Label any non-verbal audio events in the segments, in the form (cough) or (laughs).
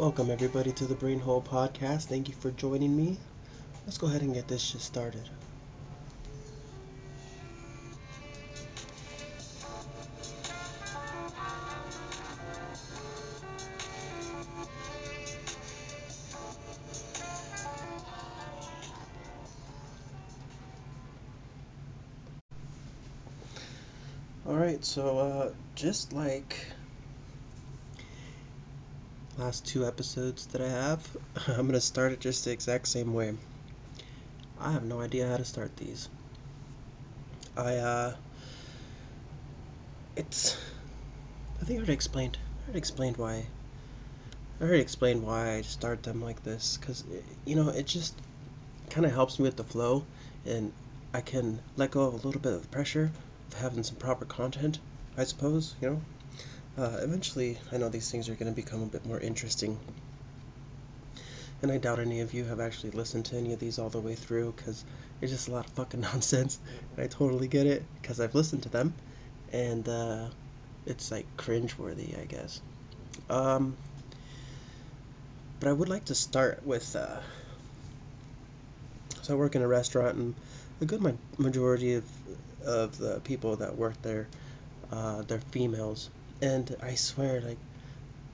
Welcome, everybody, to the Brain Hole Podcast. Thank you for joining me. Let's go ahead and get this shit started. Alright, so, uh, just like last two episodes that I have, (laughs) I'm gonna start it just the exact same way. I have no idea how to start these. I, uh, it's, I think I already explained, I already explained why, I already explained why I start them like this, because, you know, it just kind of helps me with the flow, and I can let go of a little bit of the pressure of having some proper content, I suppose, you know. Uh, eventually, I know these things are going to become a bit more interesting. And I doubt any of you have actually listened to any of these all the way through because it's just a lot of fucking (laughs) nonsense. I totally get it because I've listened to them and uh, it's like cringeworthy, I guess. Um, but I would like to start with. Uh, so I work in a restaurant and a good majority of, of the people that work there, uh, they're females and I swear, like,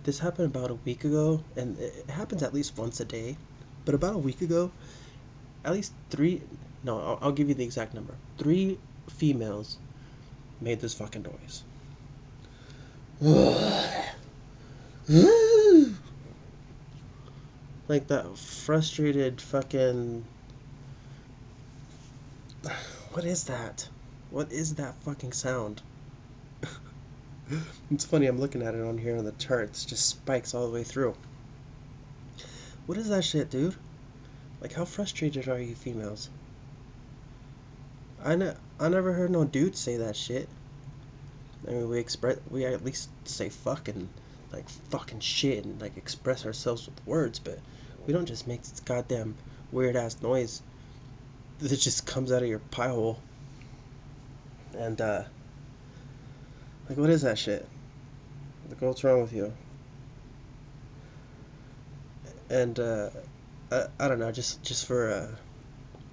this happened about a week ago, and it happens at least once a day. But about a week ago, at least three, no, I'll, I'll give you the exact number. Three females made this fucking noise. (sighs) like that frustrated fucking. (sighs) What is that? What is that fucking sound? (laughs) it's funny, I'm looking at it on here on the charts, just spikes all the way through. What is that shit, dude? Like, how frustrated are you females? I, ne- I never heard no dude say that shit. I mean, we express, we at least say fucking, like, fucking shit and, like, express ourselves with words, but we don't just make this goddamn weird ass noise that just comes out of your pie hole. And, uh, like, what is that shit? Like, what's wrong with you? And, uh, I, I don't know, just, just for, uh,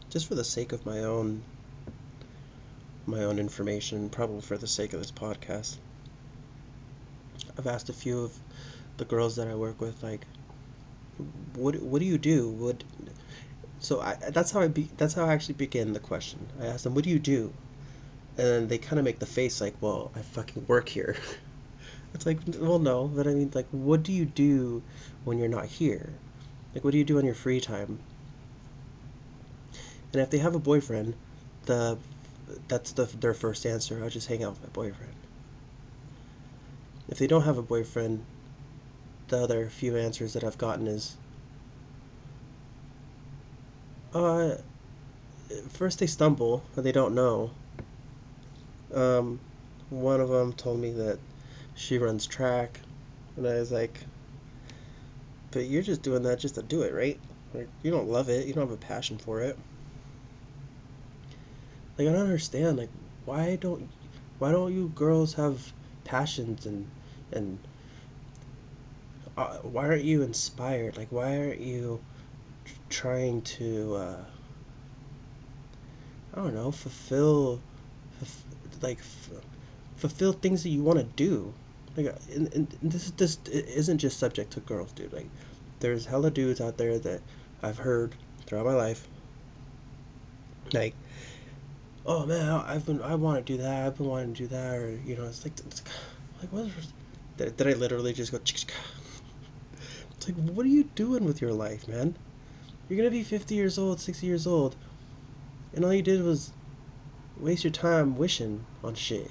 just for the sake of my own, my own information, probably for the sake of this podcast, I've asked a few of the girls that I work with, like, what, what do you do? What, so I, that's how I be, that's how I actually begin the question. I ask them, what do you do? And they kind of make the face like, well, I fucking work here. (laughs) it's like, well, no, but I mean, like, what do you do when you're not here? Like, what do you do on your free time? And if they have a boyfriend, the that's the their first answer. I'll just hang out with my boyfriend. If they don't have a boyfriend, the other few answers that I've gotten is, uh, first they stumble or they don't know, um, one of them told me that she runs track, and I was like, but you're just doing that just to do it, right? Like, you don't love it, you don't have a passion for it. Like, I don't understand. Like, why don't why don't you girls have passions and and uh, why aren't you inspired? Like, why aren't you trying to uh, I don't know fulfill like f- fulfill things that you want to do. Like, and, and this this isn't just subject to girls, dude. Like, there's hella dudes out there that I've heard throughout my life. Like, oh man, I've been I want to do that. I've been wanting to do that, or you know, it's like, it's like what? Did, did I literally just go? It's like, what are you doing with your life, man? You're gonna be 50 years old, 60 years old, and all you did was waste your time wishing on shit.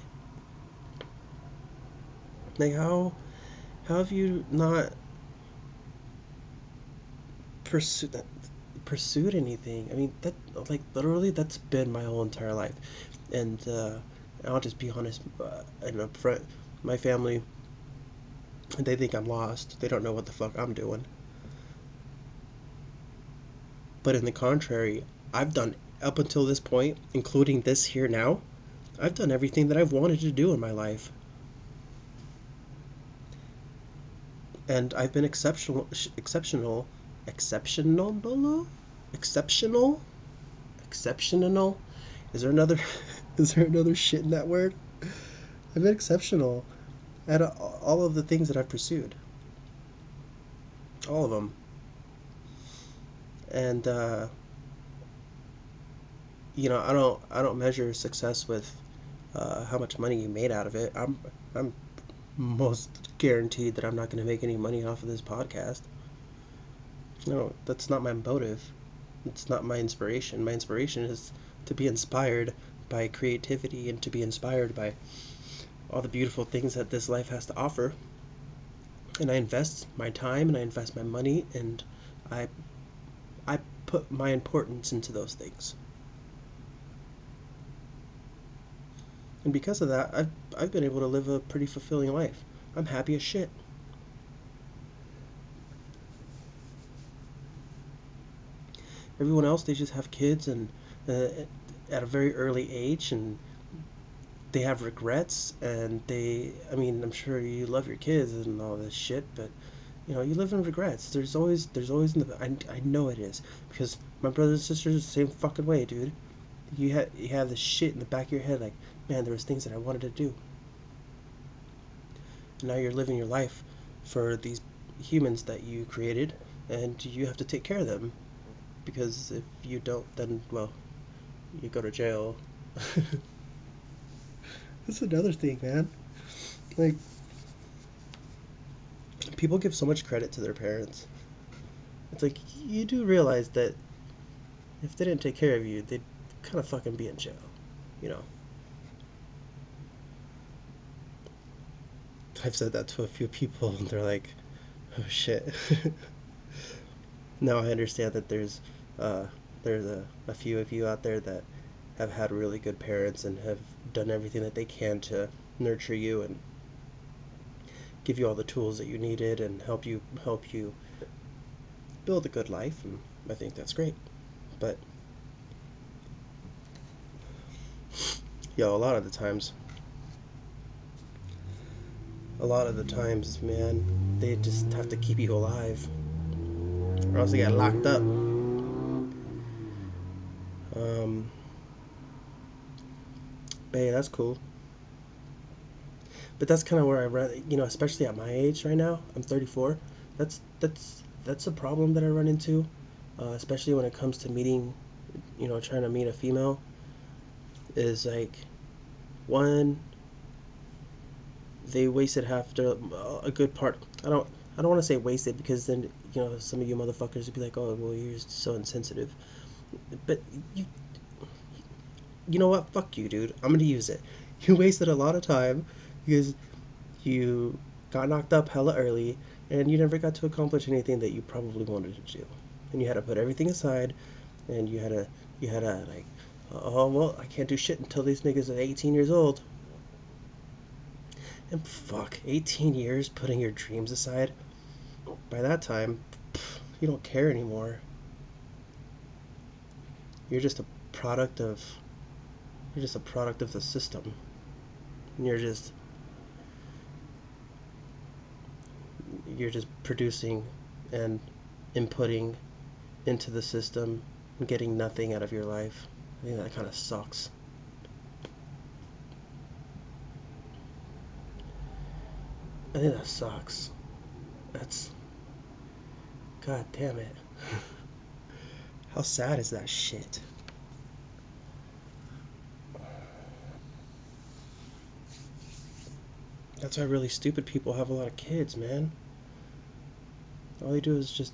Like how how have you not pursued pursued anything? I mean that like literally that's been my whole entire life, and uh, I'll just be honest uh, and upfront. My family, they think I'm lost. They don't know what the fuck I'm doing. But in the contrary, I've done up until this point, including this here now, I've done everything that I've wanted to do in my life. and I've been exceptional, exceptional, exceptional, exceptional, exceptional. Is there another? (laughs) Is there another shit in that word? I've been exceptional at all of the things that I've pursued. All of them. And uh, you know, I don't I don't measure success with uh, how much money you made out of it. I'm I'm most guaranteed that I'm not going to make any money off of this podcast. No, that's not my motive. It's not my inspiration. My inspiration is to be inspired by creativity and to be inspired by all the beautiful things that this life has to offer. And I invest my time and I invest my money and I I put my importance into those things. And because of that, I've, I've been able to live a pretty fulfilling life. I'm happy as shit. Everyone else, they just have kids and uh, at a very early age and they have regrets and they, I mean, I'm sure you love your kids and all this shit, but you know, you live in regrets. There's always, there's always, in the, I, I know it is because my brothers and sisters the same fucking way, dude. You have, you have this shit in the back of your head like, man, there was things that I wanted to do. And now you're living your life for these humans that you created, and you have to take care of them. Because if you don't, then, well, you go to jail. (laughs) That's another thing, man. Like, people give so much credit to their parents. It's like, you do realize that if they didn't take care of you, they'd kind of fucking be in jail, you know? I've said that to a few people, and they're like, "Oh shit." (laughs) now I understand that there's uh, there's a, a few of you out there that have had really good parents and have done everything that they can to nurture you and give you all the tools that you needed and help you help you build a good life and I think that's great. But yo, a lot of the times a lot of the times, man, they just have to keep you alive, or else you get locked up. Um, but hey, that's cool. But that's kind of where I run, you know, especially at my age right now. I'm 34. That's that's that's a problem that I run into, uh, especially when it comes to meeting, you know, trying to meet a female. Is like, one, they wasted half the, a good part. I don't I don't want to say wasted because then you know some of you motherfuckers would be like, oh well, you're so insensitive. But you you know what? Fuck you, dude. I'm gonna use it. (laughs) You wasted a lot of time because you got knocked up hella early and you never got to accomplish anything that you probably wanted to do. And you had to put everything aside and you had to you had to like oh well I can't do shit until these niggas are 18 years old. And fuck, 18 years putting your dreams aside. By that time, you don't care anymore. You're just a product of you're just a product of the system. And you're just you're just producing and inputting into the system and getting nothing out of your life. I think that kind of sucks. I think that sucks. That's. God damn it. (laughs) How sad is that shit? That's why really stupid people have a lot of kids, man. All they do is just.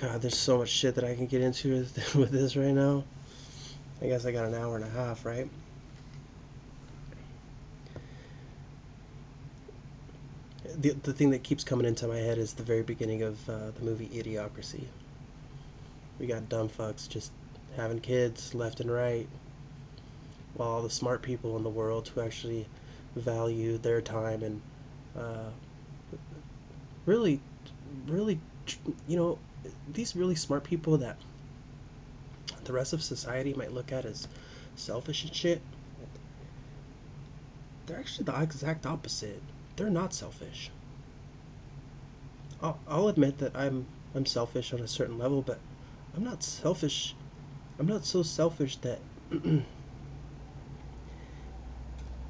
God, there's so much shit that I can get into with, (laughs) with this right now. I guess I got an hour and a half, right? The the thing that keeps coming into my head is the very beginning of uh, the movie Idiocracy. We got dumb fucks just having kids left and right, while all the smart people in the world who actually value their time and uh, really, really, you know, these really smart people that the rest of society might look at as selfish and shit. They're actually the exact opposite they're not selfish. I'll, I'll admit that I'm I'm selfish on a certain level, but I'm not selfish. I'm not so selfish that (clears throat)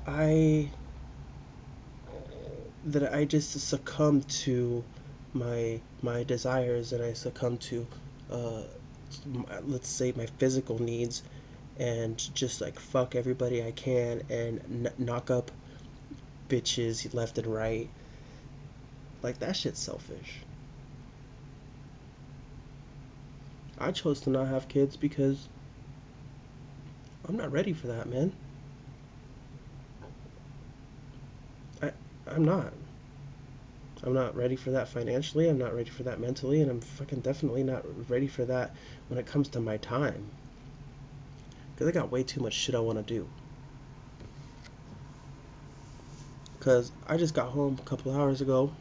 I that I just succumb to my my desires and I succumb to uh, let's say my physical needs and just like fuck everybody I can and n- knock up bitches he left and right. Like that shit's selfish. I chose to not have kids because I'm not ready for that, man. I I'm not. I'm not ready for that financially. I'm not ready for that mentally, and I'm fucking definitely not ready for that when it comes to my time. Because I got way too much shit I want to do. Because I just got home a couple hours ago.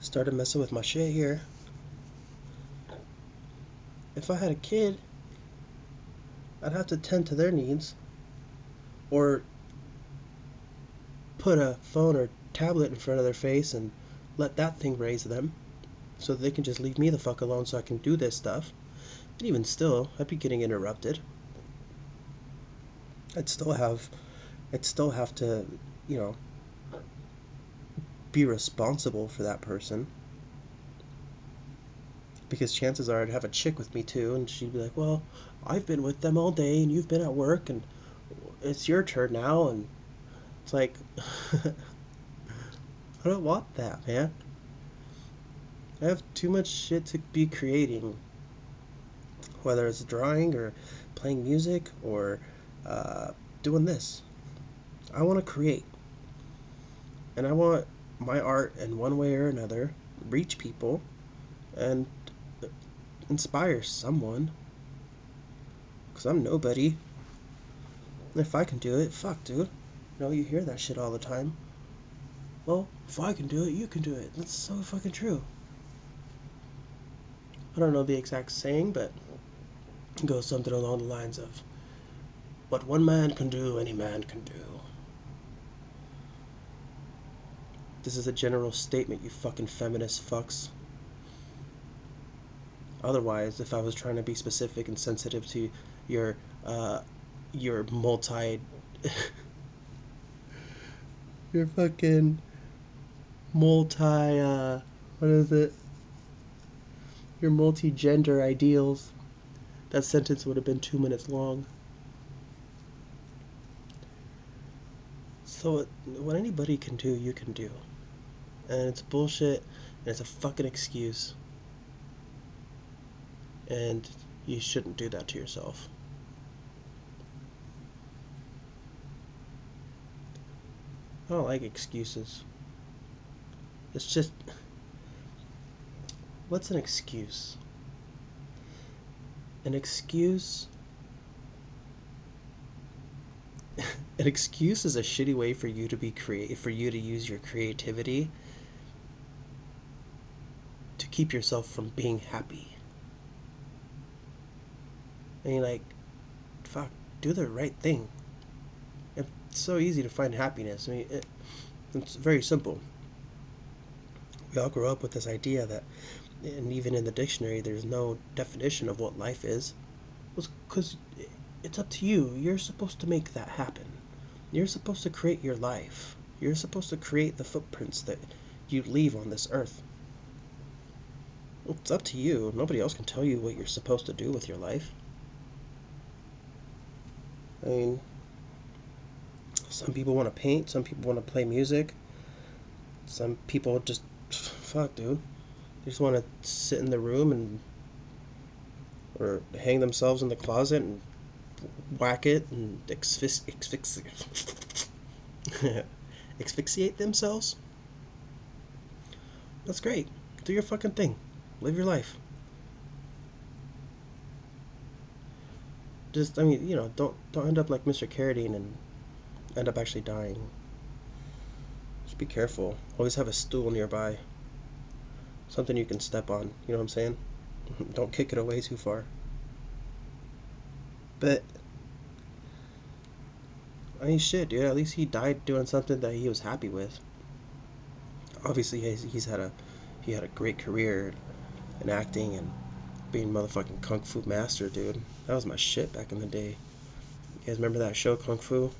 Started messing with my shit here. If I had a kid, I'd have to tend to their needs. Or put a phone or tablet in front of their face and let that thing raise them so they can just leave me the fuck alone so I can do this stuff. But even still, I'd be getting interrupted. I'd still have I'd still have to, you know, be responsible for that person. Because chances are I'd have a chick with me too, and she'd be like, Well, I've been with them all day, and you've been at work, and it's your turn now. And it's like, (laughs) I don't want that, man. I have too much shit to be creating. Whether it's drawing or playing music or uh, doing this. I want to create. And I want my art in one way or another reach people and inspire someone. Because I'm nobody. If I can do it, fuck, dude. You know, you hear that shit all the time. Well, if I can do it, you can do it. That's so fucking true. I don't know the exact saying, but it goes something along the lines of what one man can do, any man can do. This is a general statement, you fucking feminist fucks. Otherwise, if I was trying to be specific and sensitive to your uh, your multi (laughs) your fucking multi uh what is it? Your multi-gender ideals that sentence would have been two minutes long. So what anybody can do you can do and it's bullshit and it's a fucking excuse and you shouldn't do that to yourself I don't like excuses. It's just. What's an excuse? An excuse. (laughs) an excuse is a shitty way for you to be creative, for you to use your creativity keep yourself from being happy. I mean, like, fuck, do the right thing it's so easy to find happiness. I mean, it, it's very simple. We all grow up with this idea that, and even in the dictionary, there's no definition of what life is. Because it's up to you. You're supposed to make that happen. You're supposed to create your life. You're supposed to create the footprints that you leave on this earth. It's up to you. Nobody else can tell you what you're supposed to do with your life. I mean, some people want to paint, some people want to play music. Some people just fuck, dude. They just want to sit in the room and or hang themselves in the closet and whack it and asphyxiate (laughs) asphyxiate themselves. That's great. Do your fucking thing. Live your life. Just, I mean, you know, don't don't end up like Mr. Carradine and end up actually dying. Just be careful. Always have a stool nearby. Something you can step on. You know what I'm saying? (laughs) Don't kick it away too far. But I mean, shit, dude. At least he died doing something that he was happy with. obviously he's, he's had a he had a great career in acting and being motherfucking kung fu master, dude. That was my shit back in the day. You guys remember that show, Kung Fu?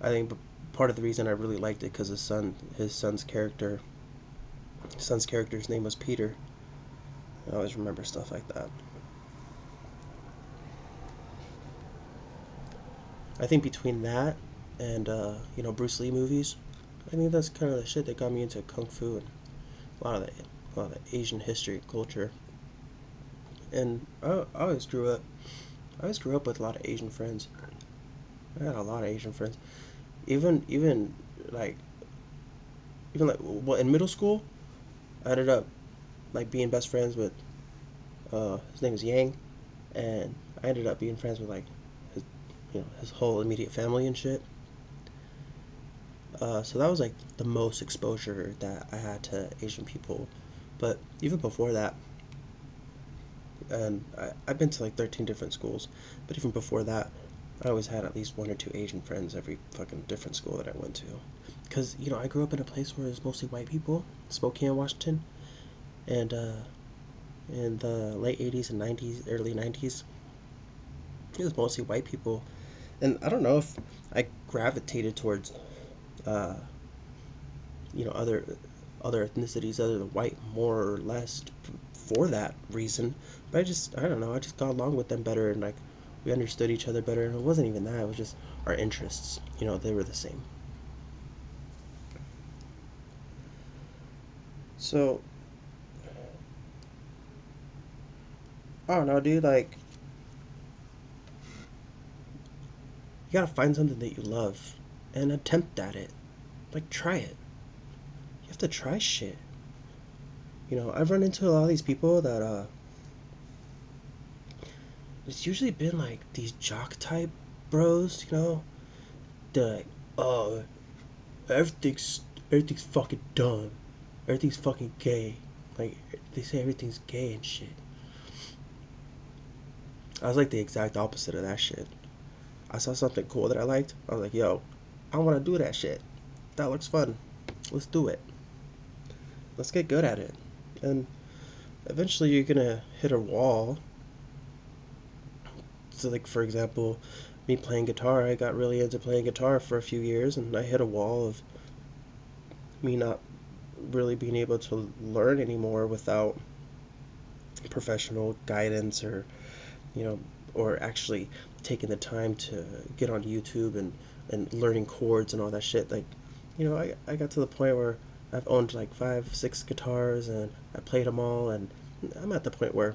I think part of the reason I really liked it because his son, his son's character, his son's character's name was Peter. I always remember stuff like that. I think between that and uh, you know Bruce Lee movies, I think that's kind of the shit that got me into kung fu and a lot of the a lot of the Asian history culture. And I, I always grew up, I always grew up with a lot of Asian friends. I had a lot of Asian friends, even even like even like well in middle school, I ended up like being best friends with uh, his name is Yang, and I ended up being friends with like his you know his whole immediate family and shit. Uh, so that was like the most exposure that I had to Asian people. But even before that, and I, I've been to like 13 different schools, but even before that, I always had at least one or two Asian friends every fucking different school that I went to. Because, you know, I grew up in a place where it was mostly white people, Spokane, Washington. And uh, in the late 80s and 90s, early 90s, it was mostly white people. And I don't know if I gravitated towards uh, you know other other ethnicities other than white more or less for that reason. But I just I don't know I just got along with them better and like we understood each other better and it wasn't even that it was just our interests you know they were the same. So I don't know, dude. Like, you gotta find something that you love and attempt at it. Like, try it. You have to try shit. You know, I've run into a lot of these people that, uh, it's usually been like these jock type bros, you know? They're like, oh, everything's, everything's fucking dumb. Everything's fucking gay. Like, they say everything's gay and shit. I was like the exact opposite of that shit. I saw something cool that I liked. I was like, yo, I want to do that shit. That looks fun. Let's do it. Let's get good at it. And eventually you're going to hit a wall. So, like, for example, me playing guitar, I got really into playing guitar for a few years, and I hit a wall of me not really being able to learn anymore without professional guidance or, you know, or actually taking the time to get on YouTube and and learning chords and all that shit. Like, you know, I, I got to the point where I've owned like five, six guitars and I played them all, and I'm at the point where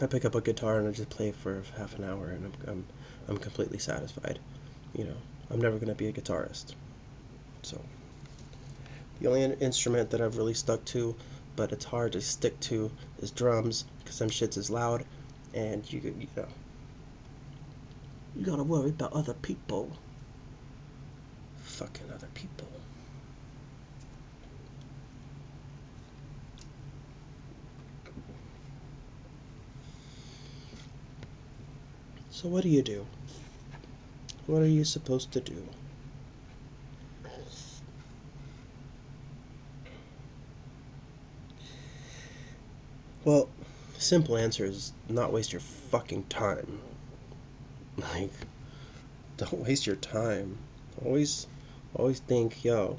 I pick up a guitar and I just play for half an hour and I'm, I'm, I'm completely satisfied. You know, I'm never going to be a guitarist. So, the only instrument that I've really stuck to, but it's hard to stick to, is drums because some shits is loud and you, you know, you gotta worry about other people fucking other people. So, what do you do? What are you supposed to do? Well, simple answer is not waste your fucking time. (laughs) Like, don't waste your time. Always always think, yo,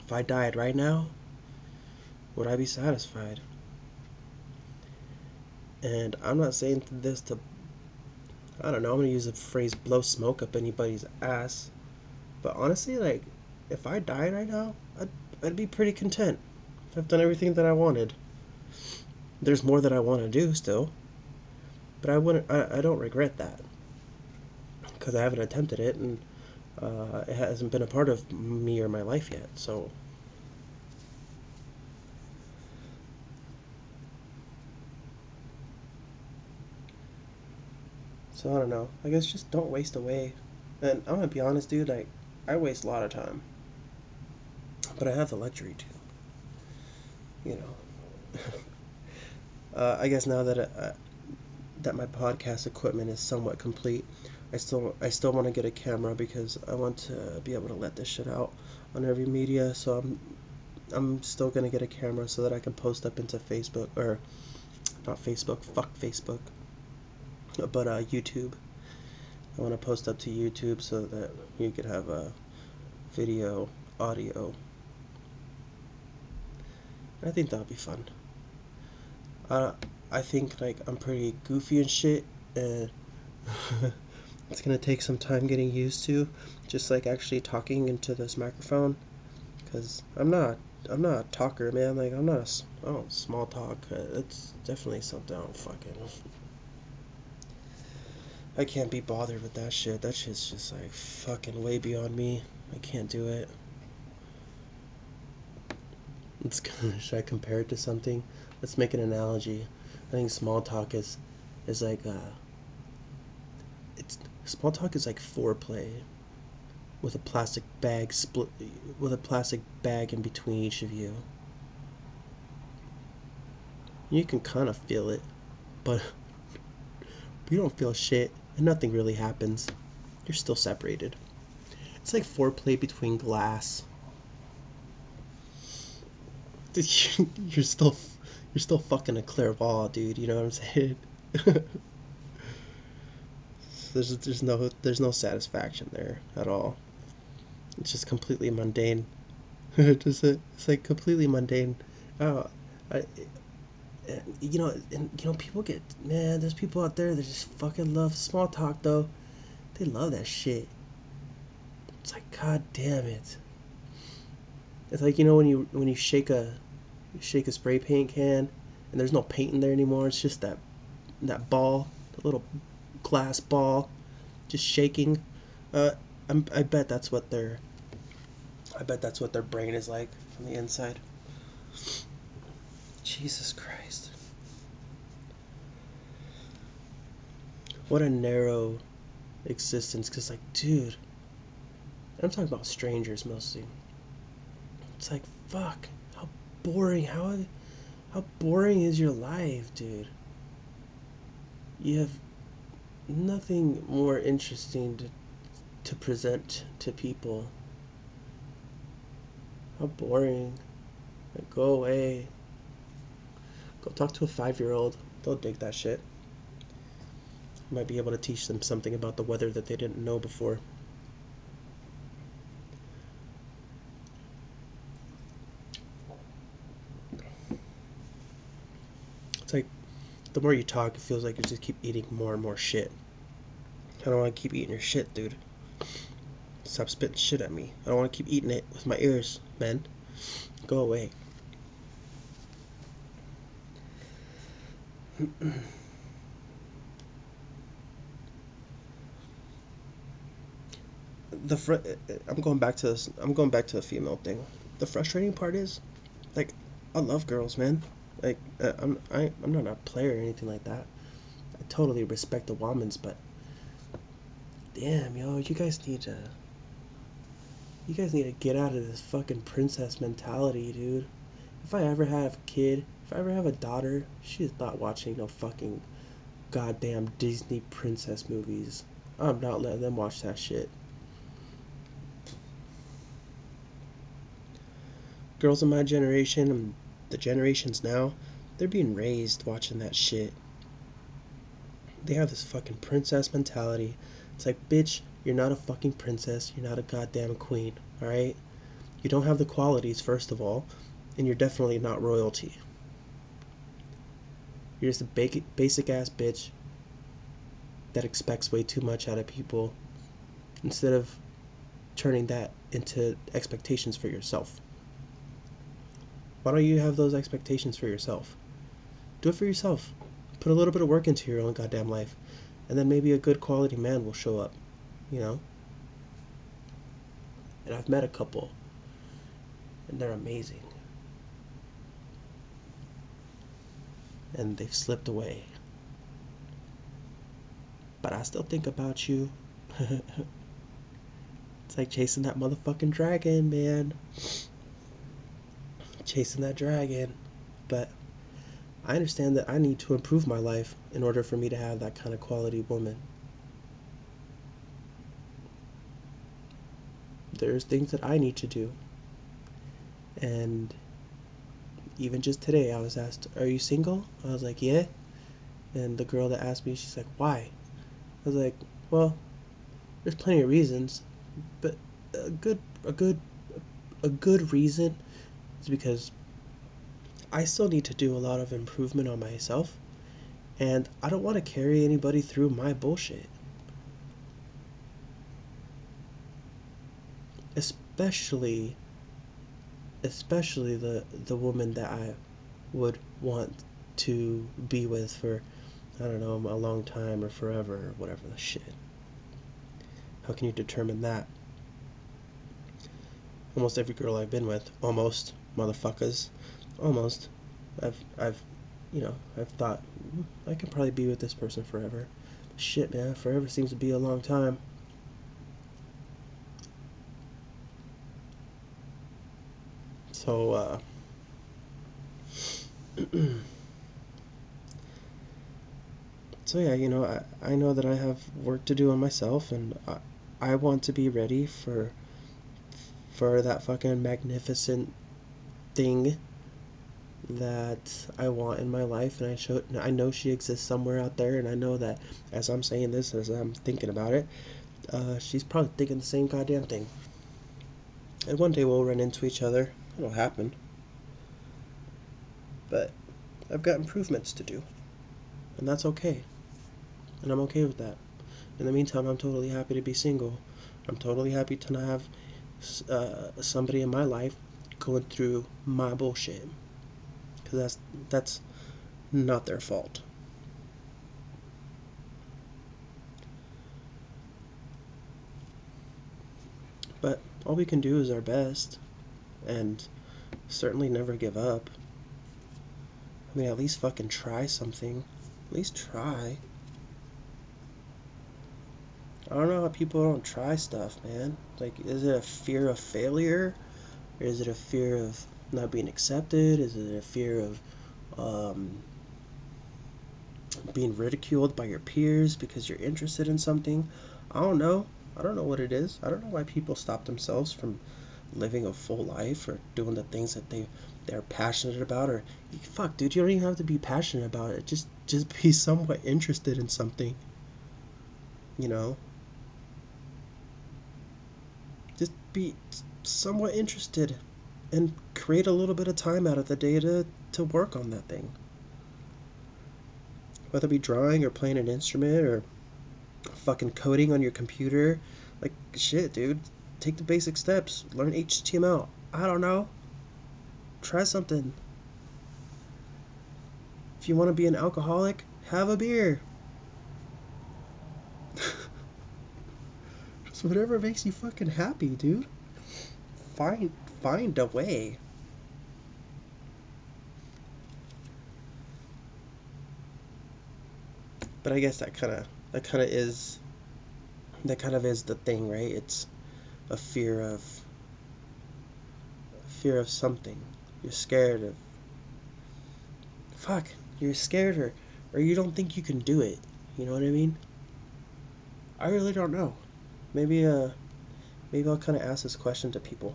if I died right now, would I be satisfied? And I'm not saying this to, I don't know, I'm gonna use the phrase blow smoke up anybody's ass. But honestly, like, if I died right now, I'd, I'd be pretty content. I've done everything that I wanted. There's more that I want to do still, but I wouldn't. I, I don't regret that because I haven't attempted it, and uh, it hasn't been a part of me or my life yet. So. So I don't know. I guess just don't waste away. And I'm gonna be honest, dude. Like, I waste a lot of time, but I have the luxury to. You know. (laughs) uh, I guess now that uh, that my podcast equipment is somewhat complete, I still I still want to get a camera because I want to be able to let this shit out on every media. So I'm I'm still gonna get a camera so that I can post up into Facebook or not Facebook, fuck Facebook, but uh, YouTube. I want to post up to YouTube so that you could have a video, audio. I think that'll be fun. Uh, I think like I'm pretty goofy and shit, and (laughs) it's gonna take some time getting used to, just like actually talking into this microphone, cause I'm not I'm not a talker, man. Like I'm not a don't small talk. Uh, it's definitely something I don't fucking. I can't be bothered with that shit. That shit's just like fucking way beyond me. I can't do it. It's (laughs) should I compare it to something? Let's make an analogy. I think small talk is is like uh small talk is like foreplay with a plastic bag split with a plastic bag in between each of you. You can kind of feel it, but (laughs) you don't feel shit and nothing really happens. You're still separated. It's like foreplay between glass. (laughs) You're still you're still fucking a clear wall, dude. You know what I'm saying? (laughs) there's there's no there's no satisfaction there at all. It's just completely mundane. (laughs) just a, it's like completely mundane. Oh, I, you know, and you know, people get man. There's people out there that just fucking love small talk though. They love that shit. It's like god damn it. It's like you know when you when you shake a shake a spray paint can and there's no paint in there anymore. It's just that that ball, the little glass ball, just shaking. Uh, I'm, I bet that's what their I bet that's what their brain is like from the inside. Jesus Christ. What a narrow existence. Because, like, dude, I'm talking about strangers mostly. It's like, fuck, how boring, how, how boring is your life, dude? You have nothing more interesting to, to present to people how boring. Like, go away. Go talk to a five year old. They'll dig that shit. Might be able to teach them something about the weather that they didn't know before. It's like the more you talk, it feels like you just keep eating more and more shit. I don't want to keep eating your shit, dude. Stop spitting shit at me. I don't want to keep eating it with my ears, man. Go away. (clears throat) the fr- I'm going back to this. I'm going back to the female thing. The frustrating part is, like, I love girls, man. Like, uh, I'm I, I'm not a player or anything like that. I totally respect the Womans, but damn, yo, you guys need to you guys need to get out of this fucking princess mentality, dude. If I ever have a kid, if I ever have a daughter, she is not watching no fucking goddamn Disney princess movies. I'm not letting them watch that shit. Girls in my generation the generations now, they're being raised watching that shit. They have this fucking princess mentality. It's like, bitch, you're not a fucking princess. You're not a goddamn queen, alright? You don't have the qualities, first of all, and you're definitely not royalty. You're just a basic ass bitch that expects way too much out of people instead of turning that into expectations for yourself. Why don't you have those expectations for yourself? Do it for yourself. Put a little bit of work into your own goddamn life, and then maybe a good quality man will show up you know? And I've met a couple, and they're amazing. And they've slipped away. But I still think about you. (laughs) it's like chasing that motherfucking dragon, man chasing that dragon. But I understand that I need to improve my life in order for me to have that kind of quality woman. There's things that I need to do. And even just today, I was asked, Are you single? I was like, Yeah. And the girl that asked me, she's like, Why? I was like, Well, there's plenty of reasons, but a good, a good, a good reason is because I still need to do a lot of improvement on myself, and I don't want to carry anybody through my bullshit. Especially especially the the woman that I would want to be with for I don't know a long time or forever or whatever the shit. How can you determine that? Almost every girl I've been with, almost motherfuckers, almost. I've I've you know I've thought hmm, I can probably be with this person forever. Shit, man, forever seems to be a long time. So, uh, (clears throat) so yeah, you know, I, I know that I have work to do on myself, and I, I want to be ready for for that fucking magnificent thing that I want in my life, and I show I know she exists somewhere out there, and I know that as I'm saying this, as I'm thinking about it, uh, she's probably thinking the same goddamn thing. And one day we'll run into each other. It'll happen. But I've got improvements to do. And that's okay. And I'm okay with that. In the meantime, I'm totally happy to be single. I'm totally happy to not have uh, somebody in my life going through my bullshit. Because that's, that's not their fault. But all we can do is our best and certainly never give up. I mean, at least fucking try something. At least try. I don't know how people don't try stuff, man. Like, is it a fear of failure? Or is it a fear of not being accepted? Is it a fear of um, being ridiculed by your peers because you're interested in something? I don't know. I don't know what it is. I don't know why people stop themselves from living a full life or doing the things that they they're passionate about or fuck dude you don't even have to be passionate about it just just (laughs) be somewhat interested in something you know just be somewhat interested and create a little bit of time out of the day to to work on that thing whether it be drawing or playing an instrument or fucking coding on your computer like shit dude take the basic steps. Learn HTML. I don't know. Try something. If you want to be an alcoholic, have a beer. (laughs) Just whatever makes you fucking happy, dude. Find find a way. But I guess that kind of that kind of is that kind of is the thing, right? It's a fear of fear of something. You're scared of fuck, you're scared or or you don't think you can do it. You know what I mean? I really don't know. Maybe uh maybe I'll kind of ask this question to people.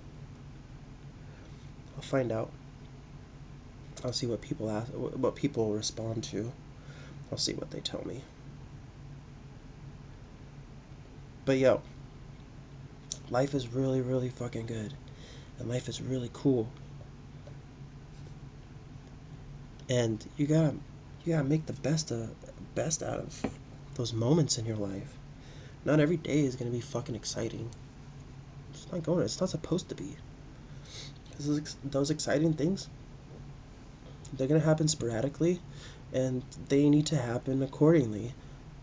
I'll find out. I'll see what people ask what people respond to. I'll see what they tell me. But yo, life is really, really fucking good. And life is really cool. And you gotta you gotta make the best of best out of those moments in your life. Not every day is gonna be fucking exciting. It's not going. It's not supposed to be. Because those exciting things, they're gonna happen sporadically, and they need to happen accordingly,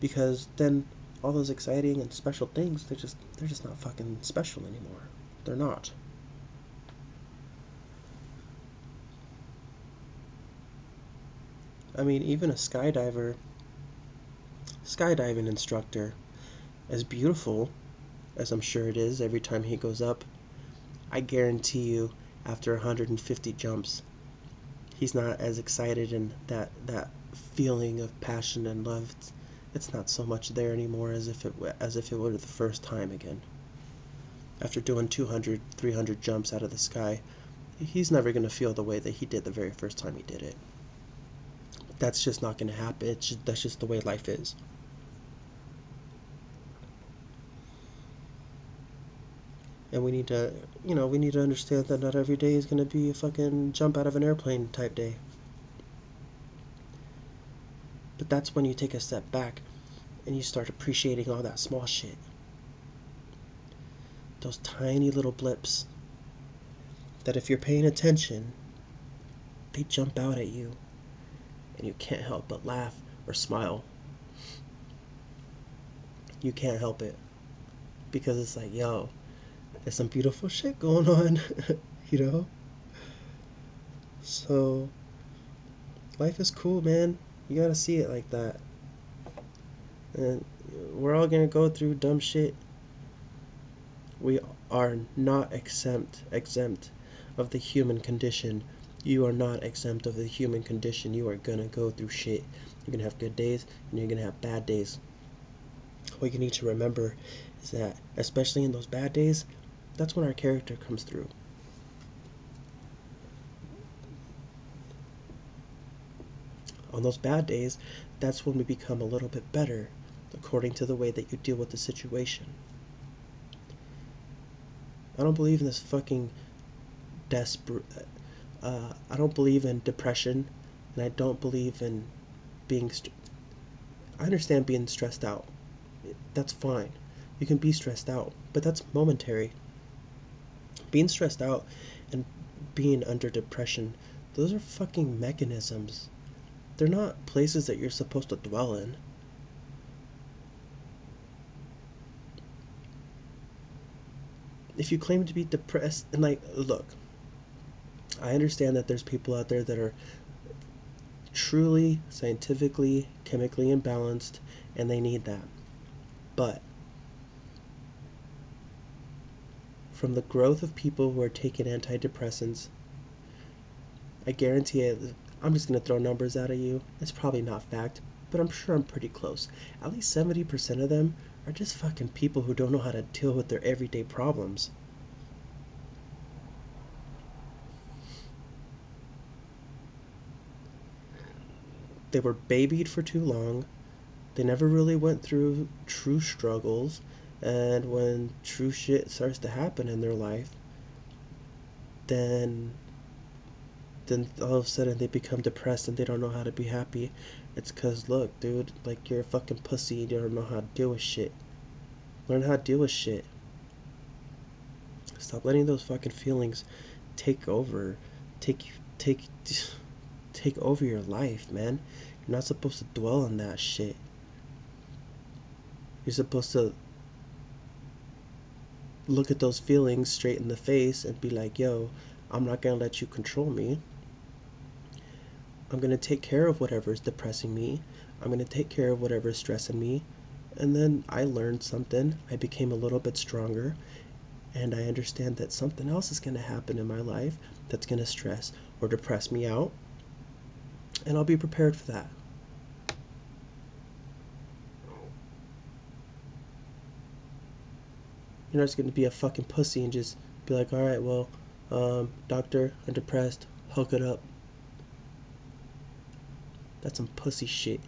because then all those exciting and special things, they're just they're just not fucking special anymore. They're not. I mean, even a skydiver, skydiving instructor, as beautiful as I'm sure it is every time he goes up, I guarantee you, after 150 jumps, he's not as excited and that that feeling of passion and love it's not so much there anymore as if it as if it were the first time again. after doing 200, 300 jumps out of the sky, he's never going to feel the way that he did the very first time he did it. That's just not going to happen. It's just, that's just the way life is. And we need to, you know, we need to understand that not every day is going to be a fucking jump out of an airplane type day. But that's when you take a step back and you start appreciating all that small shit. Those tiny little blips that if you're paying attention, they jump out at you and you can't help but laugh or smile. You can't help it because it's like, yo, there's some beautiful shit going on, (laughs) you know? So, life is cool, man. You gotta see it like that. And we're all gonna go through dumb shit. We are not exempt exempt of the human condition. You are not exempt of the human condition. You are gonna go through shit. You're gonna have good days and you're gonna have bad days. What you need to remember is that, especially in those bad days, that's when our character comes through. On those bad days, that's when we become a little bit better according to the way that you deal with the situation. I don't believe in this fucking desperate. Uh, I don't believe in depression, and I don't believe in being. St- I understand being stressed out. That's fine. You can be stressed out, but that's momentary. Being stressed out and being under depression, those are fucking mechanisms. They're not places that you're supposed to dwell in. If you claim to be depressed, and like, look, I understand that there's people out there that are truly scientifically, chemically imbalanced, and they need that. But from the growth of people who are taking antidepressants, I guarantee it, I'm just going to throw numbers out at you. It's probably not fact, but I'm sure I'm pretty close. At least 70% of them are just fucking people who don't know how to deal with their everyday problems. They were babied for too long. They never really went through true struggles. And when true shit starts to happen in their life, then then all of a sudden they become depressed and they don't know how to be happy. It's cause look, dude, like you're a fucking pussy and you don't know how to deal with shit. Learn how to deal with shit. Stop letting those fucking feelings take over. Take take (sighs) take over your life, man. You're not supposed to dwell on that shit. You're supposed to look at those feelings straight in the face and be like, yo, I'm not going to let you control me. I'm going to take care of whatever is depressing me. I'm going to take care of whatever is stressing me. And then I learned something. I became a little bit stronger. And I understand that something else is going to happen in my life that's going to stress or depress me out and I'll be prepared for that. You're not just gonna be a fucking pussy and just be like, all right, well, um, doctor, I'm depressed, hook it up. That's some pussy shit.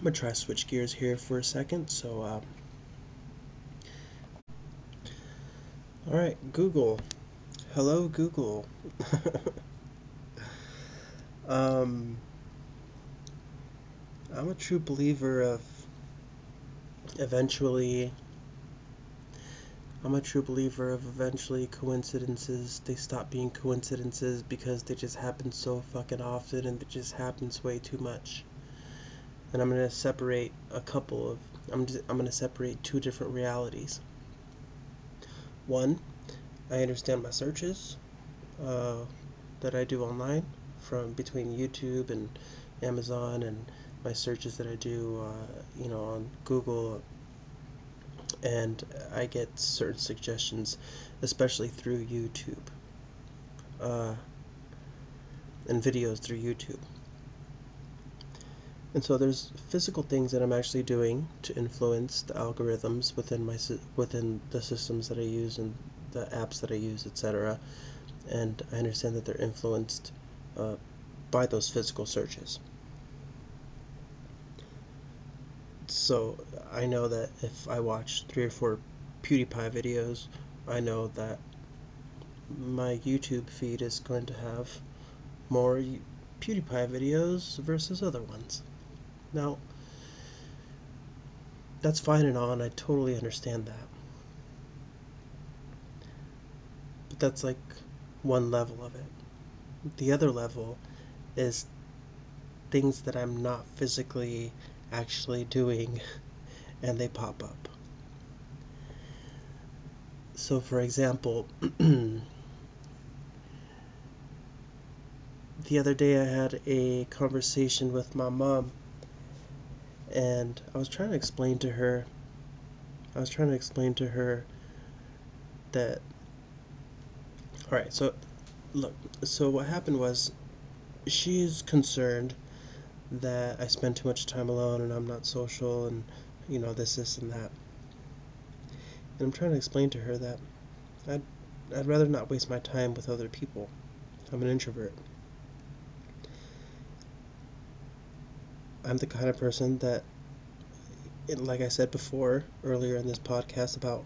I'm gonna try to switch gears here for a second. So, uh, all right, Google. Hello, Google. (laughs) um, I'm a true believer of eventually. I'm a true believer of eventually coincidences. They stop being coincidences because they just happen so fucking often and it just happens way too much and I'm to separate a couple of I'm just, I'm to separate two different realities. One, I understand my searches uh, that I do online from between YouTube and Amazon and my searches that I do uh, you know on Google and I get certain suggestions especially through YouTube. Uh, and videos through YouTube. And so there's physical things that I'm actually doing to influence the algorithms within my within the systems that I use and the apps that I use, etc. And I understand that they're influenced uh, by those physical searches. So I know that if I watch three or four PewDiePie videos, I know that my YouTube feed is going to have more PewDiePie videos versus other ones. Now, that's fine and all, and I totally understand that. But that's like one level of it. The other level is things that I'm not physically actually doing (laughs) and they pop up. So, for example, (clears throat) the other day I had a conversation with my mom and I was trying to explain to her I was trying to explain to her that alright so look so what happened was she's concerned that I spend too much time alone and I'm not social and you know this this and that. And I'm trying to explain to her that I'd, I'd rather not waste my time with other people. I'm an introvert. I'm the kind of person that, like I said before earlier in this podcast about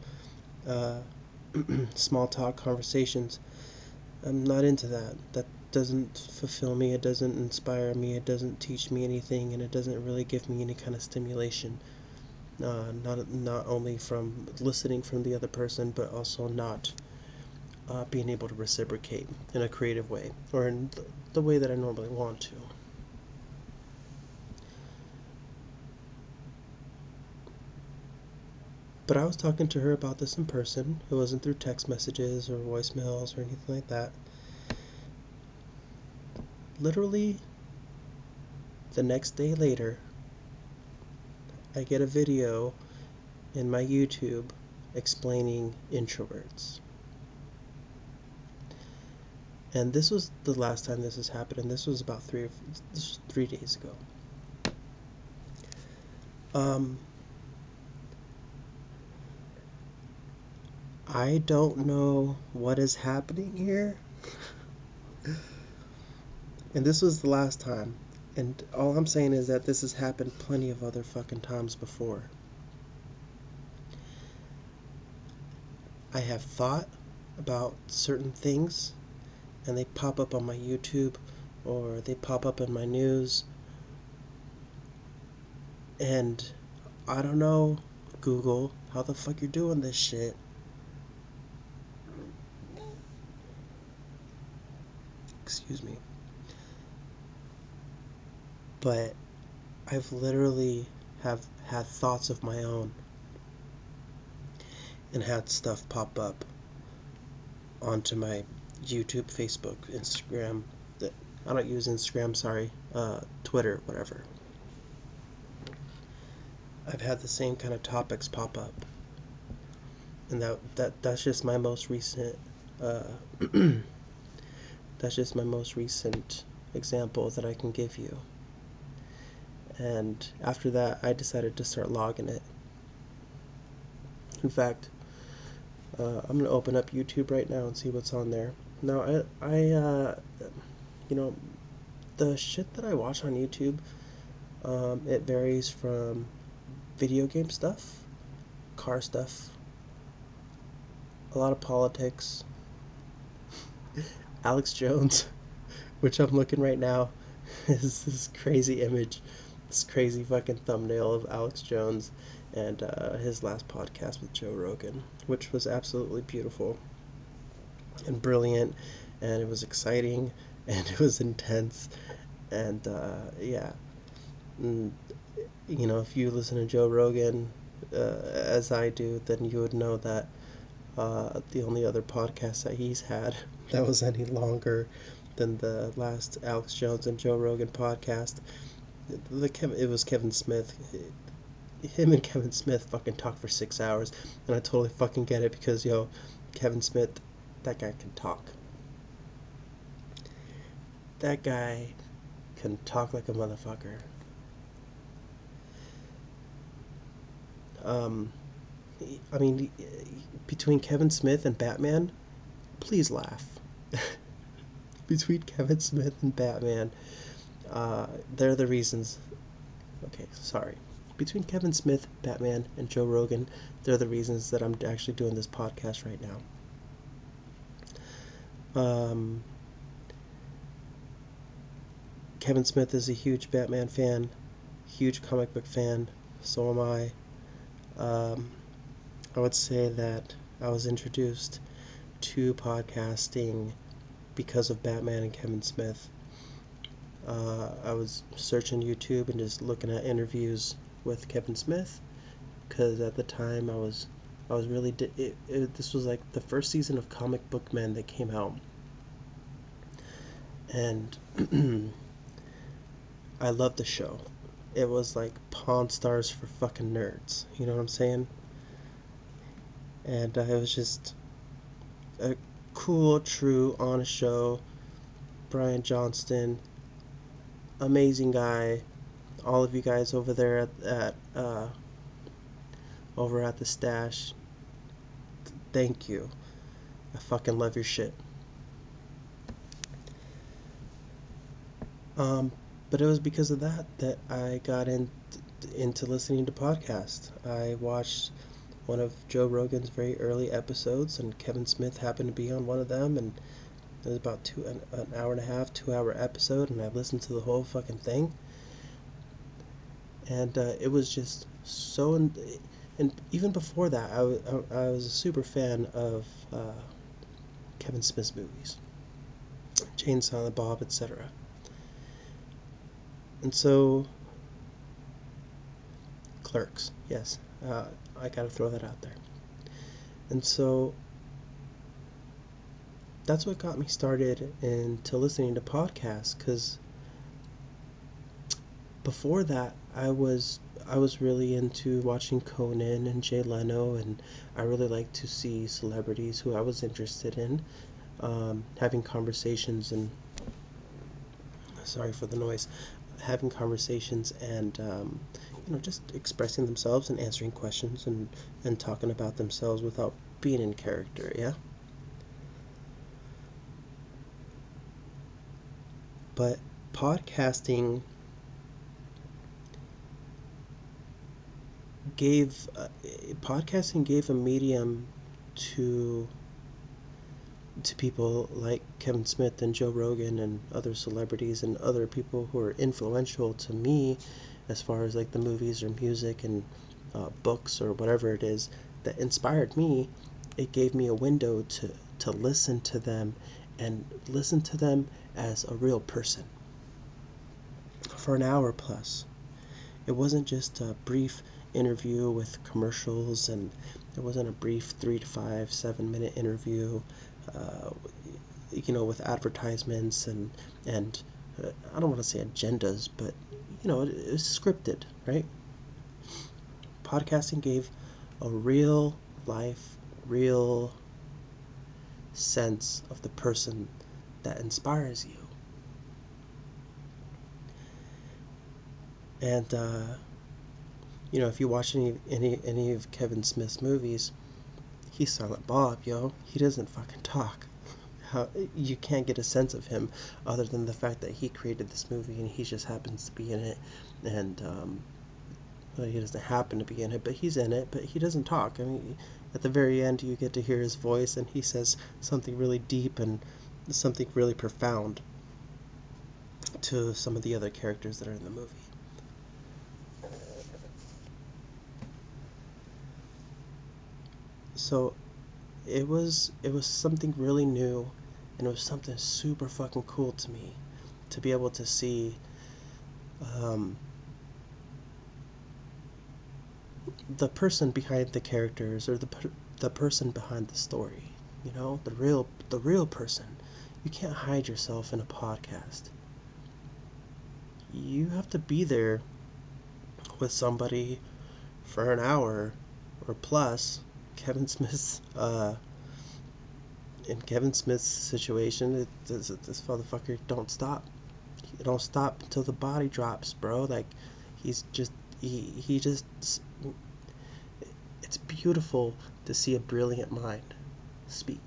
uh, (clears throat) small talk conversations, I'm not into that. That doesn't fulfill me, it doesn't inspire me, it doesn't teach me anything, and it doesn't really give me any kind of stimulation. Uh, not not only from listening from the other person, but also not uh, being able to reciprocate in a creative way or in the way that I normally want to. But I was talking to her about this in person. It wasn't through text messages or voicemails or anything like that. Literally, the next day later, I get a video in my YouTube explaining introverts. And this was the last time this has happened, and this was about three, this was three days ago. Um, I don't know what is happening here. and this was the last time. And all I'm saying is that this has happened plenty of other fucking times before. I have thought about certain things and they pop up on my YouTube or they pop up in my news. And I don't know, Google, how the fuck you're doing this shit. Excuse me. But I've literally have had thoughts of my own and had stuff pop up onto my YouTube, Facebook, Instagram. That I don't use Instagram, sorry, uh, Twitter, whatever. I've had the same kind of topics pop up, and that that that's just my most recent uh, (clears throat) that's just my most recent example that I can give you. And after that, I decided to start logging it. In fact, uh, I'm gonna open up YouTube right now and see what's on there. Now, I, I, uh, you know, the shit that I watch on YouTube, um, it varies from video game stuff, car stuff, a lot of politics, Alex Jones, (laughs) which I'm looking right now, (laughs) is this crazy image, this crazy fucking thumbnail of Alex Jones and uh, his last podcast with Joe Rogan, which was absolutely beautiful and brilliant, and it was exciting (laughs) and it was intense, and uh, yeah, and, you know, if you listen to Joe Rogan uh, as I do, then you would know that uh, the only other podcast that he's had that was any longer than the last Alex Jones and Joe Rogan podcast. The Kevin, it was Kevin Smith. Him and Kevin Smith fucking talk for six hours, and I totally fucking get it because yo, Kevin Smith, that guy can talk. that guy can talk like a motherfucker. Um, I mean, between Kevin Smith and Batman, please laugh. (laughs) between Kevin Smith and Batman, uh, they're the reasons. Okay, sorry. Between Kevin Smith, Batman, and Joe Rogan, they're the reasons that I'm actually doing this podcast right now. Um, Kevin Smith is a huge Batman fan, huge comic book fan. So am I. Um, I would say that I was introduced to podcasting because of Batman and Kevin Smith. Uh, I was searching YouTube and just looking at interviews with Kevin Smith because at the time I was I was really di- it, it, this was like the first season of Comic Book Men that came out, and (clears throat) I loved the show. It was like Pawn Stars for fucking nerds. You know what I'm saying? And I was just a cool, true, honest show. Bryan Johnson, amazing guy. All of you guys over there at, at uh, over at the stash, thank you. I fucking love your shit. Um, but it was because of that that I got in, into listening to podcasts. I watched one of Joe Rogan's very early episodes, and Kevin Smith happened to be on one of them, and it was about two an, an hour and a half, two hour episode, and I listened to the whole fucking thing, and uh, it was just so. In, and even before that, I, I, I was a super fan of uh, Kevin Smith's movies, and Silent Bob, etc. And so, Clerks, yes, uh, I gotta throw that out there. And so, that's what got me started into listening to podcasts because before that I was I was really into watching Conan and Jay Leno and I really like to see celebrities who I was interested in um, having conversations and sorry for the noise having conversations and um, you know just expressing themselves and answering questions and and talking about themselves without being in character yeah? But podcasting gave uh, podcasting gave a medium to to people like Kevin Smith and Joe Rogan and other celebrities and other people who are influential to me as far as like the movies or music and uh, books or whatever it is that inspired me it gave me a window to to listen to them and listen to them as a real person for an hour plus. It wasn't just a brief interview with commercials and it wasn't a brief three to five seven minute interview uh, you know with advertisements and and uh, I don't want to say agendas but you know it, it was scripted right podcasting gave a real life real sense of the person that inspires you and uh, you know, if you watch any any any of Kevin Smith's movies, he's Silent Bob, yo. He doesn't fucking talk. How you can't get a sense of him other than the fact that he created this movie and he just happens to be in it, and um, well, he doesn't happen to be in it, but he's in it. But he doesn't talk. I mean, at the very end, you get to hear his voice, and he says something really deep and something really profound to some of the other characters that are in the movie. so it was it was something really new and it was something super fucking cool to me to be able to see um, the person behind the characters or the the person behind the story you know the real the real person. You can't hide yourself in a podcast. You have to be there with somebody for an hour or plus Kevin (laughs) Smith's uh, in Kevin Smith's situation, it, this, this motherfucker don't stop. it don't stop until the body drops, bro. Like he's just he he just it's beautiful to see a brilliant mind speak.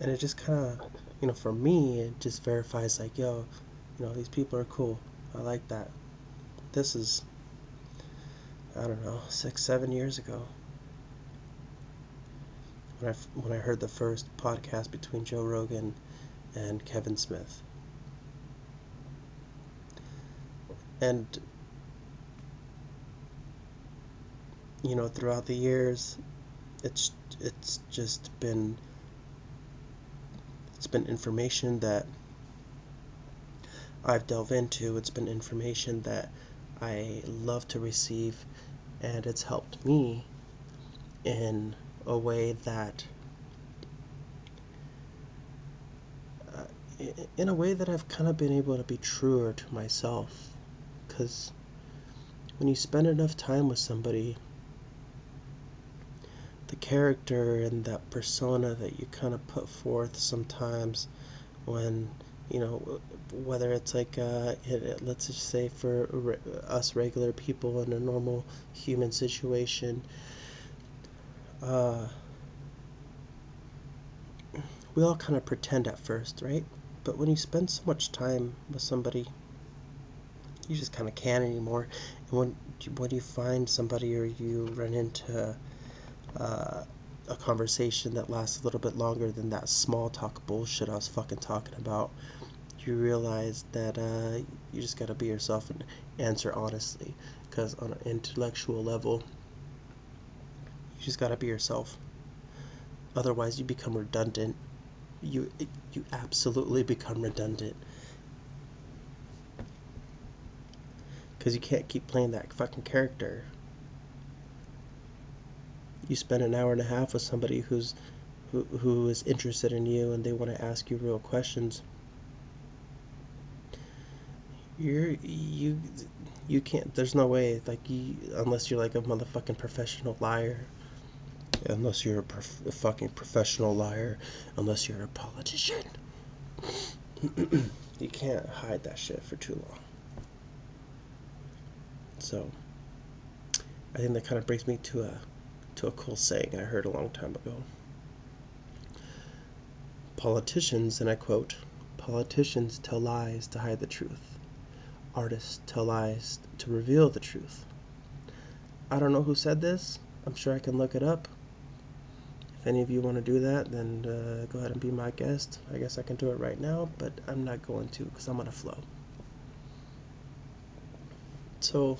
And it just kind of, you know, for me, it just verifies like, yo, you know, these people are cool. I like that. This is, I don't know, six, seven years ago when I, when I heard the first podcast between Joe Rogan and Kevin Smith. And, you know, throughout the years, it's it's just been it's been information that I've delved into. It's been information that I love to receive, and it's helped me in a way that uh, in a way that I've kind of been able to be truer to myself. Because when you spend enough time with somebody the character and that persona that you kind of put forth sometimes when you know whether it's like uh, let's just say for us regular people in a normal human situation uh, we all kind of pretend at first, right? But when you spend so much time with somebody, you just kind of can't anymore. And when when you find somebody or you run into uh, a conversation that lasts a little bit longer than that small talk bullshit I was fucking talking about, you realize that uh, you just gotta be yourself and answer honestly. Because on an intellectual level, you just gotta be yourself. Otherwise, you become redundant. You you absolutely become redundant. Because you can't keep playing that fucking character. You spend an hour and a half with somebody who's who, who is interested in you and they want to ask you real questions. You're you you can't. There's no way like you unless you're like a motherfucking professional liar unless you're a, prof- a fucking professional liar, unless you're a politician. (clears throat) you can't hide that shit for too long. So, I think that kind of brings me to a to a cool saying I heard a long time ago. Politicians, and I quote, politicians tell lies to hide the truth. Artists tell lies to reveal the truth. I don't know who said this. I'm sure I can look it up. If any of you want to do that, then uh, go ahead and be my guest. I guess I can do it right now, but I'm not going to because I'm on a flow. So,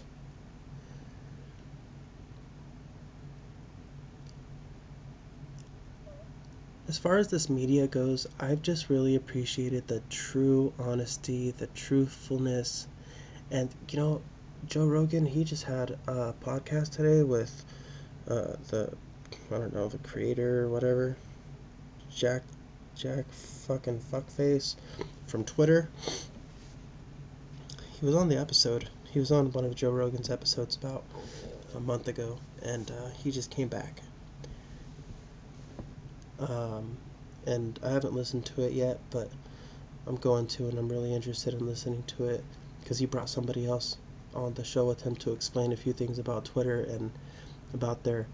as far as this media goes, I've just really appreciated the true honesty, the truthfulness, and you know, Joe Rogan, he just had a podcast today with uh, the I don't know, the creator or whatever, Jack, Jack fucking fuckface from Twitter. He was on the episode. He was on one of Joe Rogan's episodes about a month ago, and uh, he just came back. Um, and I haven't listened to it yet, but I'm going to, and I'm really interested in listening to it because he brought somebody else on the show with him to explain a few things about Twitter and about their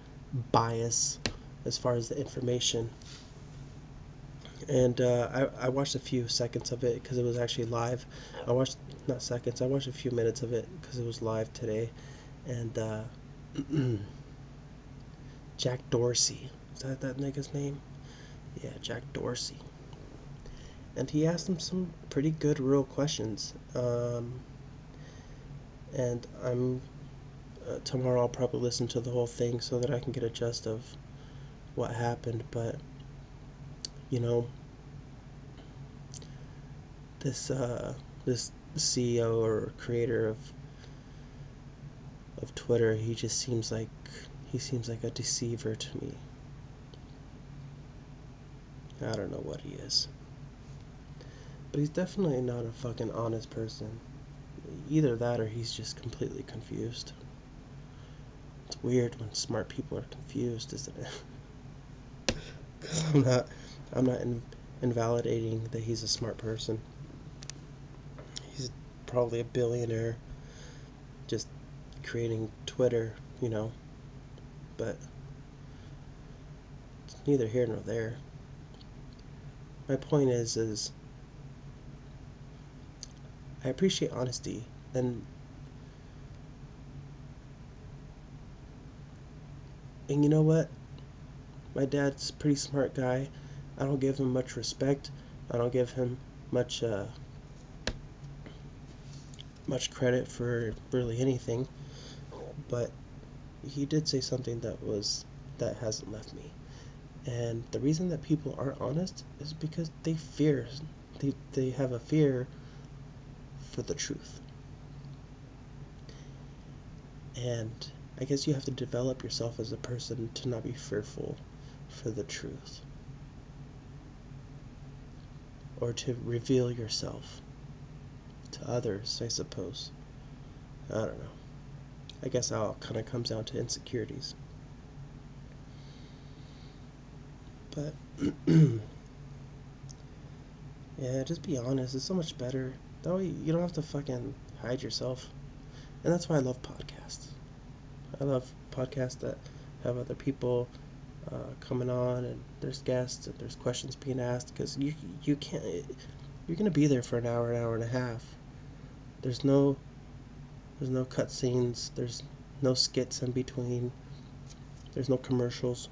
bias as far as the information. And uh, I, I watched a few seconds of it because it was actually live. I watched, not seconds, I watched a few minutes of it because it was live today. And uh, (clears throat) Jack Dorsey, is that that nigga's name? Yeah, Jack Dorsey. And he asked him some pretty good, real questions. Um, and I'm uh, tomorrow I'll probably listen to the whole thing so that I can get a gist of what happened. But you know, this uh, this CEO or creator of of Twitter, he just seems like he seems like a deceiver to me. I don't know what he is. But he's definitely not a fucking honest person. Either that or he's just completely confused. It's weird when smart people are confused, isn't it? (laughs) Because I'm not, I'm not in, invalidating that he's a smart person. He's probably a billionaire just creating Twitter, you know. But it's neither here nor there. My point is is I appreciate honesty and and you know what? My dad's a pretty smart guy. I don't give him much respect. I don't give him much uh, much credit for really anything. But he did say something that was that hasn't left me. And the reason that people aren't honest is because they fear they they have a fear for the truth. And I guess you have to develop yourself as a person to not be fearful for the truth. Or to reveal yourself to others, I suppose. I don't know. I guess all kind of comes down to insecurities. But (clears throat) yeah, just be honest. It's so much better. That way you don't have to fucking hide yourself. And that's why I love podcasts. I love podcasts that have other people uh, coming on and there's guests and there's questions being asked because you you can't you're gonna be there for an hour, an hour and a half. There's no there's no cutscenes. There's no skits in between. There's no commercials.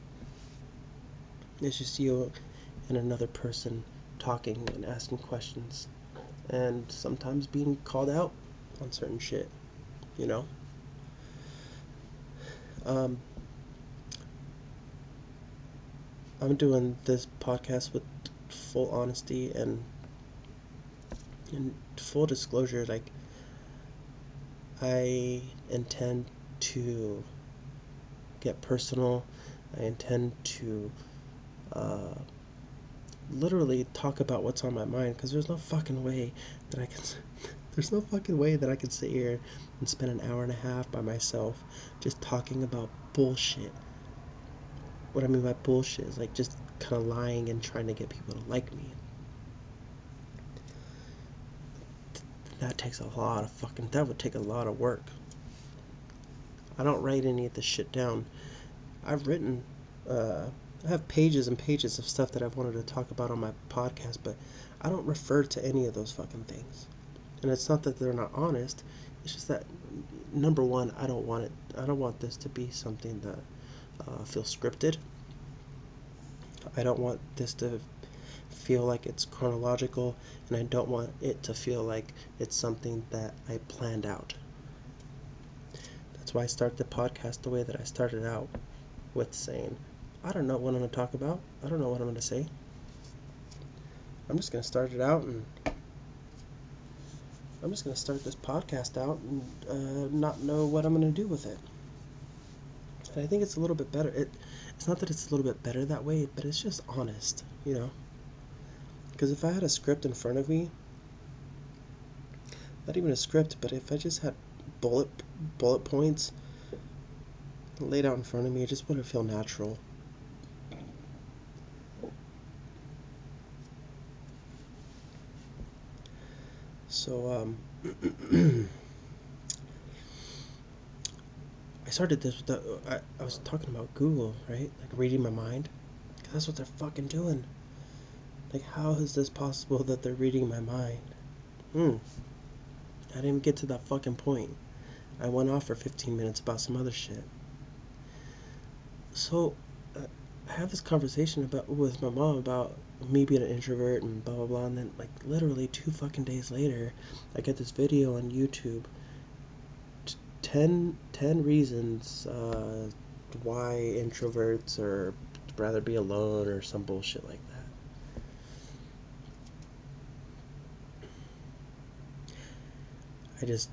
It's just you and another person talking and asking questions and sometimes being called out on certain shit, you know? Um, I'm doing this podcast with full honesty and in full disclosure, like I intend to get personal. I intend to uh, literally talk about what's on my mind because there's no fucking way that I can. (laughs) there's no fucking way that I can sit here and spend an hour and a half by myself just talking about bullshit. What I mean by bullshit is like just kind of lying and trying to get people to like me. That takes a lot of fucking. That would take a lot of work. I don't write any of this shit down. I've written. Uh, I have pages and pages of stuff that I've wanted to talk about on my podcast, but I don't refer to any of those fucking things. And it's not that they're not honest. It's just that number one, I don't want it. I don't want this to be something that uh, feels scripted. I don't want this to feel like it's chronological, and I don't want it to feel like it's something that I planned out. That's why I start the podcast the way that I started out with saying, I don't know what I'm going to talk about. I don't know what I'm going to say. I'm just going to start it out and I'm just going to start this podcast out and uh, not know what I'm going to do with it. And I think it's a little bit better. It, it's not that it's a little bit better that way, but it's just honest, you know? Because if I had a script in front of me, not even a script, but if I just had bullet bullet points laid out in front of me, it just wouldn't feel natural. So um, (clears throat) I started this with the, I, I was talking about Google, right? Like reading my mind. Cause That's what they're fucking doing. Like, how is this possible that they're reading my mind? Hmm. I didn't even get to that fucking point. I went off for 15 minutes about some other shit. So, uh, I have this conversation about with my mom about me being an introvert and blah blah blah, and then like literally two fucking days later, I get this video on YouTube. T- 10, 10 reasons uh, why introverts or rather be alone or some bullshit like that. I just,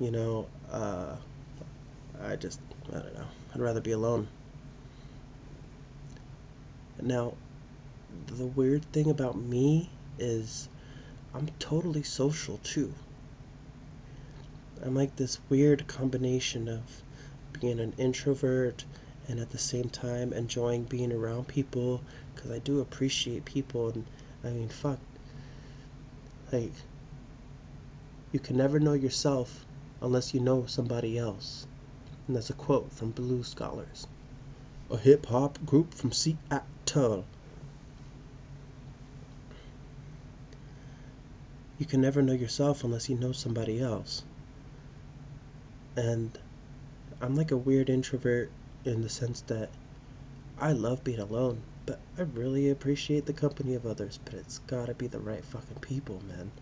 you know, uh, I just, I don't know. I'd rather be alone. Now, the weird thing about me is I'm totally social too. I'm like this weird combination of being an introvert and at the same time enjoying being around people because I do appreciate people and I mean fuck like you can never know yourself unless you know somebody else. And that's a quote from Blue Scholars. A hip hop group from Seattle you can never know yourself unless you know somebody else and I'm like a weird introvert in the sense that I love being alone, but I really appreciate the company of others, but it's gotta be the right fucking people, man.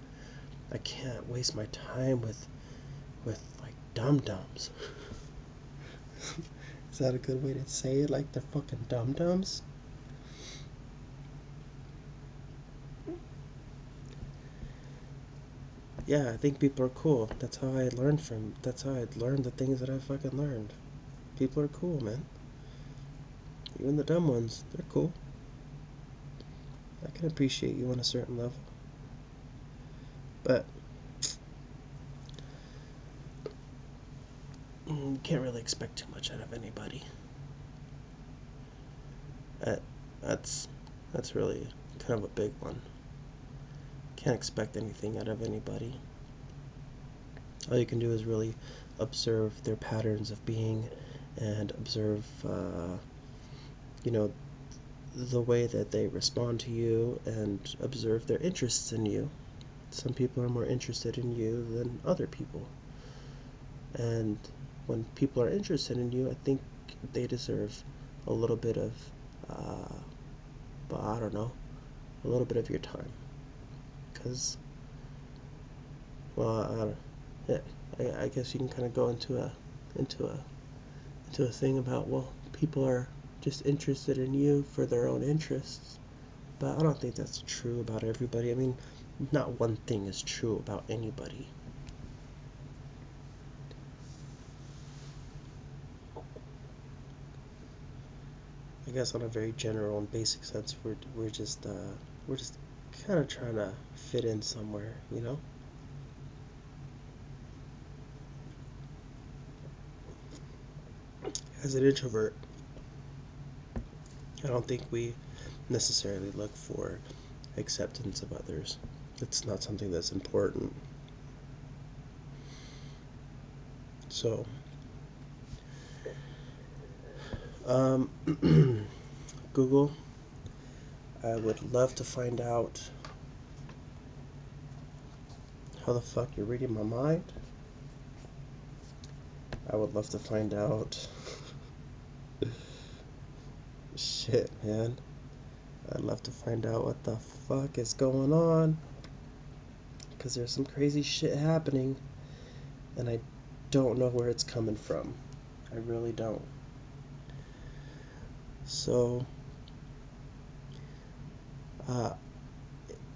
I can't waste my time with with like dum dums. (laughs) Is that a good way to say it? Like they're fucking dum dums? Yeah, I think people are cool. That's how I learned from. That's how I learned the things that I fucking learned. People are cool, man. Even the dumb ones, they're cool. I can appreciate you on a certain level. But you can't really expect too much out of anybody. That, that's that's really kind of a big one. Can't expect anything out of anybody. All you can do is really observe their patterns of being and observe, uh, you know, the way that they respond to you and observe their interests in you. Some people are more interested in you than other people. And when people are interested in you, I think they deserve a little bit of, uh, but I don't know, a little bit of your time. Because, well, I I, I guess you can kind of go into a, into a to a thing about well people are just interested in you for their own interests but i don't think that's true about everybody. I mean not one thing is true about anybody. I guess on a very general and basic sense we're, we're just uh, we're just kind of trying to fit in somewhere you know as an introvert, I don't think we necessarily look for acceptance of others. It's not something that's important. So, um, (clears throat) Google, I would love to find out how the fuck you're reading my mind. I would love to find out (laughs) Shit, man. I'd love to find out what the fuck is going on. Because there's some crazy shit happening. And I don't know where it's coming from. I really don't. So, uh,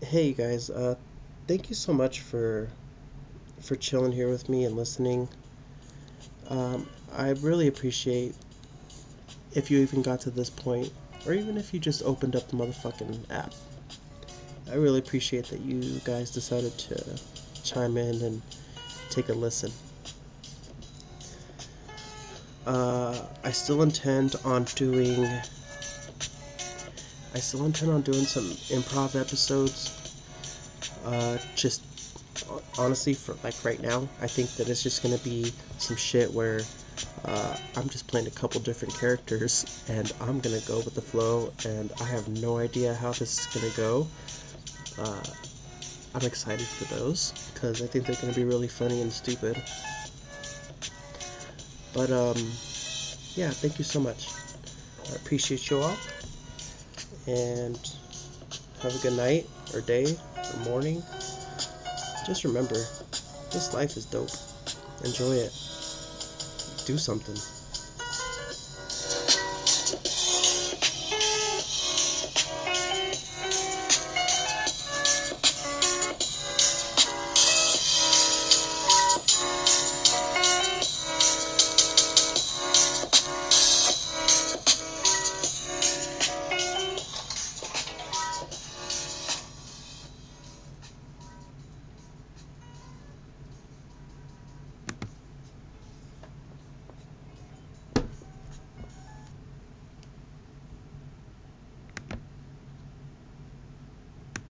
hey guys, uh, thank you so much for for chilling here with me and listening. Um, I really appreciate if you even got to this point, or even if you just opened up the motherfucking app. I really appreciate that you guys decided to chime in and take a listen. Uh, I still intend on doing. I still intend on doing some improv episodes. Uh, just honestly, for like right now, I think that it's just gonna be some shit where uh, I'm just playing a couple different characters and I'm gonna go with the flow and I have no idea how this is gonna go. Uh, I'm excited for those because I think they're gonna be really funny and stupid. But um, yeah, thank you so much. I appreciate you all and have a good night or day or morning. Just remember, this life is dope. Enjoy it do something.